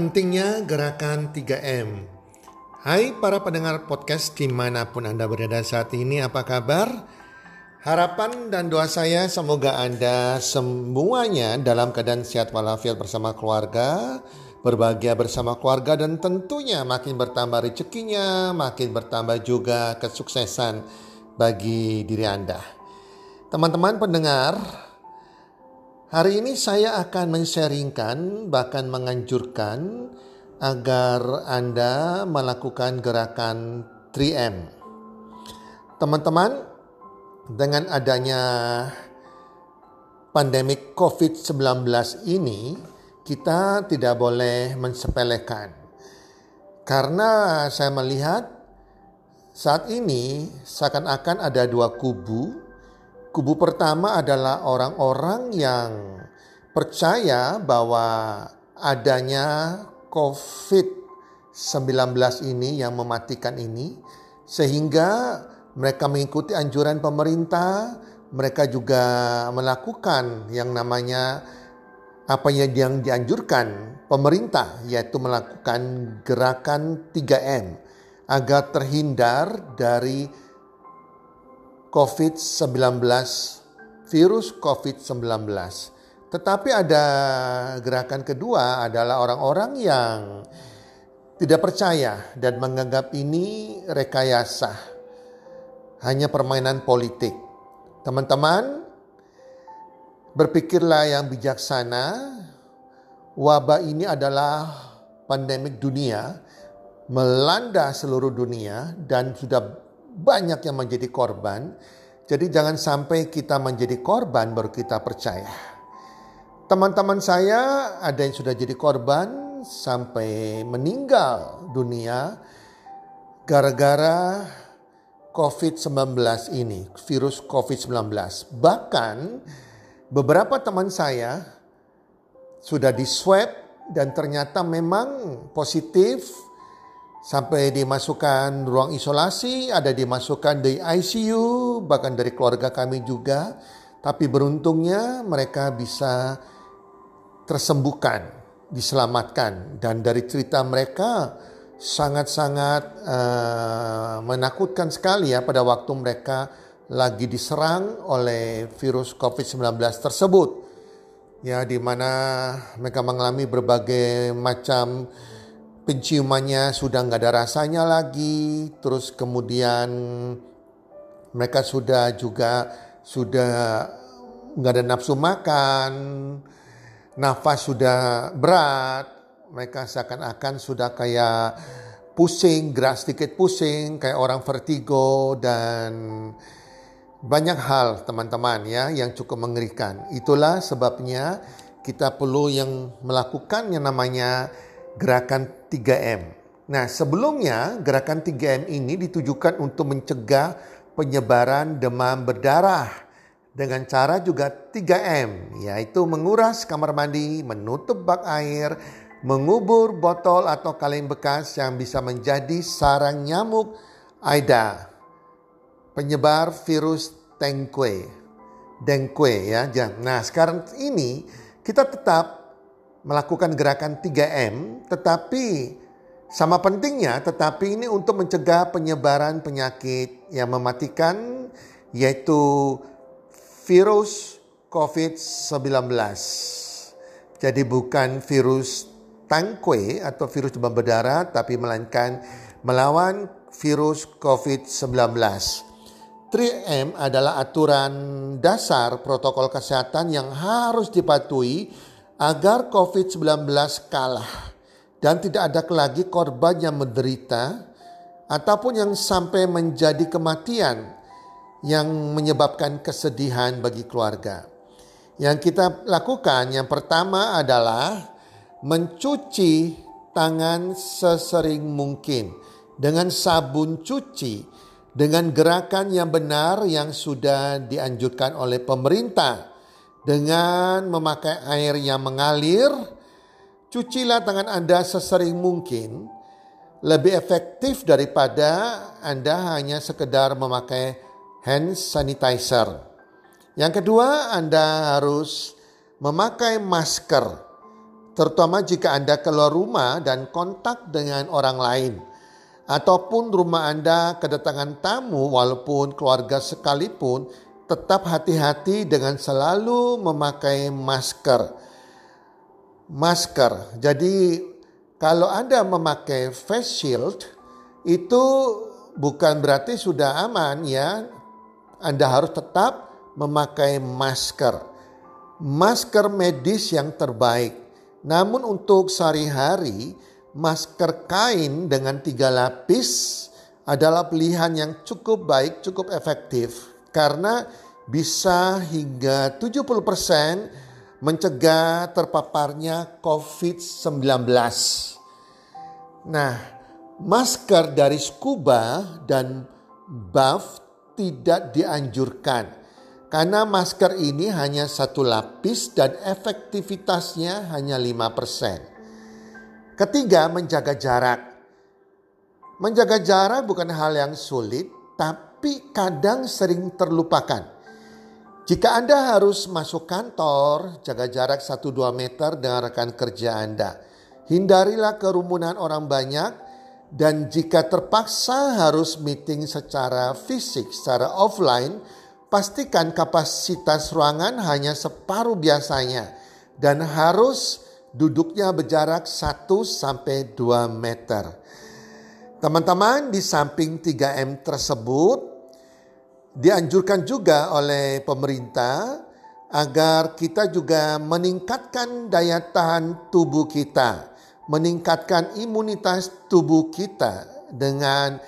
Pentingnya gerakan 3M. Hai para pendengar podcast di mana pun Anda berada saat ini, apa kabar? Harapan dan doa saya semoga Anda semuanya dalam keadaan sehat walafiat bersama keluarga, berbahagia bersama keluarga dan tentunya makin bertambah rezekinya, makin bertambah juga kesuksesan bagi diri Anda. Teman-teman pendengar, Hari ini saya akan men-sharingkan bahkan menganjurkan agar Anda melakukan gerakan 3M. Teman-teman, dengan adanya pandemik COVID-19 ini, kita tidak boleh mensepelekan. Karena saya melihat saat ini seakan-akan ada dua kubu Kubu pertama adalah orang-orang yang percaya bahwa adanya COVID-19 ini yang mematikan ini sehingga mereka mengikuti anjuran pemerintah, mereka juga melakukan yang namanya apa yang dianjurkan pemerintah yaitu melakukan gerakan 3M agar terhindar dari COVID-19, virus COVID-19. Tetapi ada gerakan kedua adalah orang-orang yang tidak percaya dan menganggap ini rekayasa. Hanya permainan politik. Teman-teman, berpikirlah yang bijaksana. Wabah ini adalah pandemik dunia, melanda seluruh dunia dan sudah banyak yang menjadi korban. Jadi jangan sampai kita menjadi korban baru kita percaya. Teman-teman saya ada yang sudah jadi korban sampai meninggal dunia gara-gara COVID-19 ini, virus COVID-19. Bahkan beberapa teman saya sudah di dan ternyata memang positif sampai dimasukkan ruang isolasi, ada dimasukkan di ICU, bahkan dari keluarga kami juga. Tapi beruntungnya mereka bisa tersembuhkan, diselamatkan. Dan dari cerita mereka sangat-sangat uh, menakutkan sekali ya pada waktu mereka lagi diserang oleh virus COVID-19 tersebut. Ya, di mana mereka mengalami berbagai macam penciumannya sudah nggak ada rasanya lagi, terus kemudian mereka sudah juga sudah nggak ada nafsu makan, nafas sudah berat, mereka seakan-akan sudah kayak pusing, gerak sedikit pusing, kayak orang vertigo dan banyak hal teman-teman ya yang cukup mengerikan. Itulah sebabnya kita perlu yang melakukan yang namanya gerakan 3M. Nah, sebelumnya gerakan 3M ini ditujukan untuk mencegah penyebaran demam berdarah dengan cara juga 3M, yaitu menguras kamar mandi, menutup bak air, mengubur botol atau kaleng bekas yang bisa menjadi sarang nyamuk Aida, penyebar virus Dengue. Dengue ya. Nah, sekarang ini kita tetap melakukan gerakan 3M, tetapi sama pentingnya, tetapi ini untuk mencegah penyebaran penyakit yang mematikan, yaitu virus COVID-19. Jadi bukan virus tangkwe atau virus demam berdarah tapi melainkan melawan virus COVID-19. 3M adalah aturan dasar protokol kesehatan yang harus dipatuhi agar COVID-19 kalah dan tidak ada lagi korban yang menderita ataupun yang sampai menjadi kematian yang menyebabkan kesedihan bagi keluarga. Yang kita lakukan yang pertama adalah mencuci tangan sesering mungkin dengan sabun cuci dengan gerakan yang benar yang sudah dianjurkan oleh pemerintah dengan memakai air yang mengalir cucilah tangan Anda sesering mungkin lebih efektif daripada Anda hanya sekedar memakai hand sanitizer. Yang kedua, Anda harus memakai masker, terutama jika Anda keluar rumah dan kontak dengan orang lain, ataupun rumah Anda kedatangan tamu, walaupun keluarga sekalipun, tetap hati-hati dengan selalu memakai masker. Masker, jadi kalau Anda memakai face shield, itu bukan berarti sudah aman ya. Anda harus tetap memakai masker. Masker medis yang terbaik. Namun untuk sehari-hari, masker kain dengan tiga lapis adalah pilihan yang cukup baik, cukup efektif. Karena bisa hingga 70% mencegah terpaparnya COVID-19. Nah, masker dari scuba dan buff tidak dianjurkan karena masker ini hanya satu lapis dan efektivitasnya hanya 5%. Ketiga, menjaga jarak. Menjaga jarak bukan hal yang sulit, tapi kadang sering terlupakan. Jika Anda harus masuk kantor, jaga jarak 1-2 meter dengan rekan kerja Anda. Hindarilah kerumunan orang banyak dan jika terpaksa harus meeting secara fisik, secara offline, pastikan kapasitas ruangan hanya separuh biasanya dan harus duduknya berjarak 1 sampai 2 meter. Teman-teman, di samping 3M tersebut dianjurkan juga oleh pemerintah agar kita juga meningkatkan daya tahan tubuh kita, meningkatkan imunitas tubuh kita dengan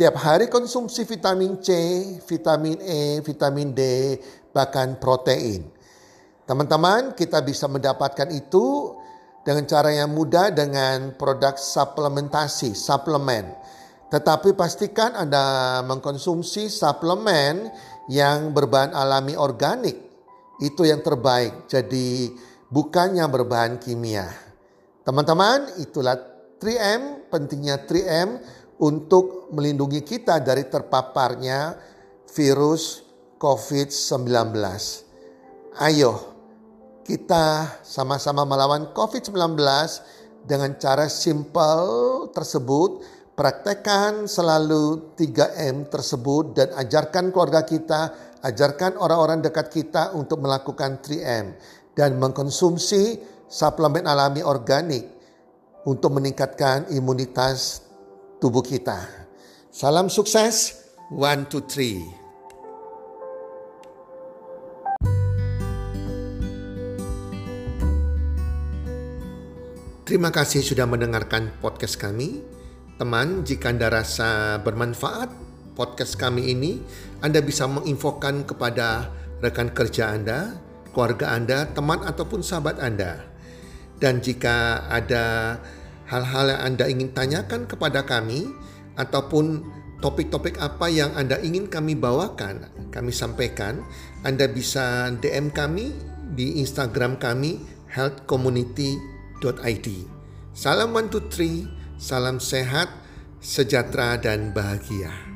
Tiap hari konsumsi vitamin C, vitamin E, vitamin D, bahkan protein. Teman-teman, kita bisa mendapatkan itu dengan cara yang mudah dengan produk suplementasi, suplemen. Tetapi pastikan Anda mengkonsumsi suplemen yang berbahan alami organik. Itu yang terbaik. Jadi bukan yang berbahan kimia. Teman-teman, itulah 3M, pentingnya 3M untuk melindungi kita dari terpaparnya virus COVID-19. Ayo, kita sama-sama melawan COVID-19 dengan cara simpel tersebut. Praktekkan selalu 3M tersebut dan ajarkan keluarga kita, ajarkan orang-orang dekat kita untuk melakukan 3M dan mengkonsumsi suplemen alami organik untuk meningkatkan imunitas tubuh kita. Salam sukses, one, two, three. Terima kasih sudah mendengarkan podcast kami. Teman, jika Anda rasa bermanfaat podcast kami ini, Anda bisa menginfokan kepada rekan kerja Anda, keluarga Anda, teman ataupun sahabat Anda. Dan jika ada hal-hal yang Anda ingin tanyakan kepada kami ataupun topik-topik apa yang Anda ingin kami bawakan, kami sampaikan, Anda bisa DM kami di Instagram kami healthcommunity.id. Salam one two three, salam sehat, sejahtera dan bahagia.